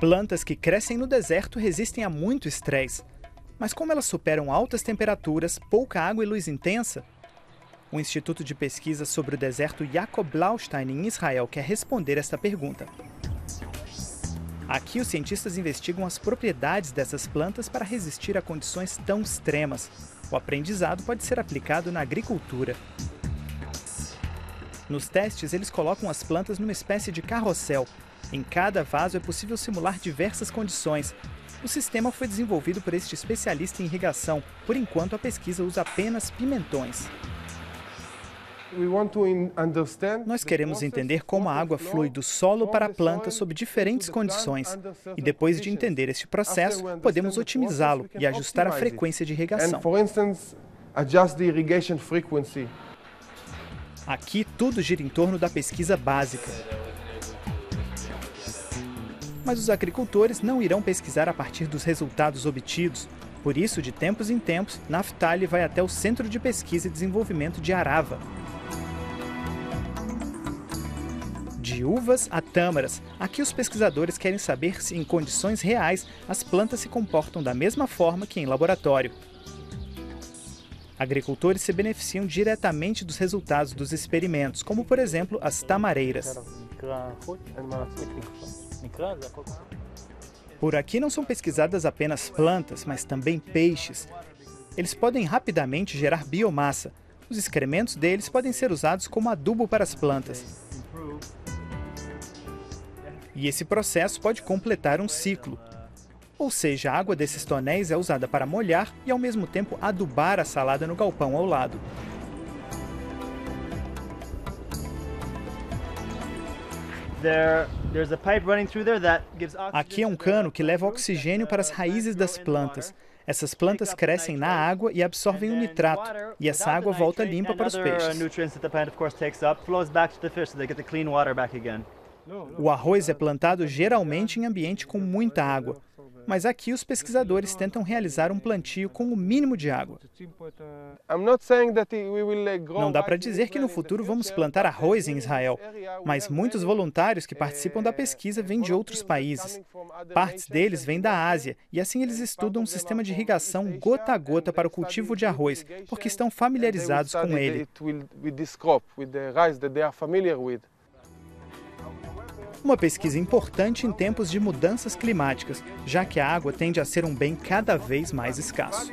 Plantas que crescem no deserto resistem a muito estresse. Mas como elas superam altas temperaturas, pouca água e luz intensa? O Instituto de Pesquisa sobre o Deserto Jacob Blaustein, em Israel, quer responder esta pergunta. Aqui, os cientistas investigam as propriedades dessas plantas para resistir a condições tão extremas. O aprendizado pode ser aplicado na agricultura. Nos testes, eles colocam as plantas numa espécie de carrossel. Em cada vaso é possível simular diversas condições. O sistema foi desenvolvido por este especialista em irrigação. Por enquanto, a pesquisa usa apenas pimentões. Nós queremos entender como a água flui do solo para a planta sob diferentes condições. E depois de entender este processo, podemos otimizá-lo e ajustar a frequência de irrigação. Aqui tudo gira em torno da pesquisa básica. Mas os agricultores não irão pesquisar a partir dos resultados obtidos. Por isso, de tempos em tempos, Naftali vai até o Centro de Pesquisa e Desenvolvimento de Arava, De uvas a tâmaras, aqui os pesquisadores querem saber se, em condições reais, as plantas se comportam da mesma forma que em laboratório. Agricultores se beneficiam diretamente dos resultados dos experimentos, como por exemplo as tamareiras. Por aqui não são pesquisadas apenas plantas, mas também peixes. Eles podem rapidamente gerar biomassa. Os excrementos deles podem ser usados como adubo para as plantas. E esse processo pode completar um ciclo. Ou seja, a água desses tonéis é usada para molhar e ao mesmo tempo adubar a salada no galpão ao lado. Aqui é um cano que leva oxigênio para as raízes das plantas. Essas plantas crescem na água e absorvem o nitrato, e essa água volta limpa para os peixes. O arroz é plantado geralmente em ambiente com muita água, mas aqui os pesquisadores tentam realizar um plantio com o mínimo de água. Não dá para dizer que no futuro vamos plantar arroz em Israel, mas muitos voluntários que participam da pesquisa vêm de outros países. Partes deles vêm da Ásia e assim eles estudam um sistema de irrigação gota a gota para o cultivo de arroz, porque estão familiarizados com ele. Uma pesquisa importante em tempos de mudanças climáticas, já que a água tende a ser um bem cada vez mais escasso.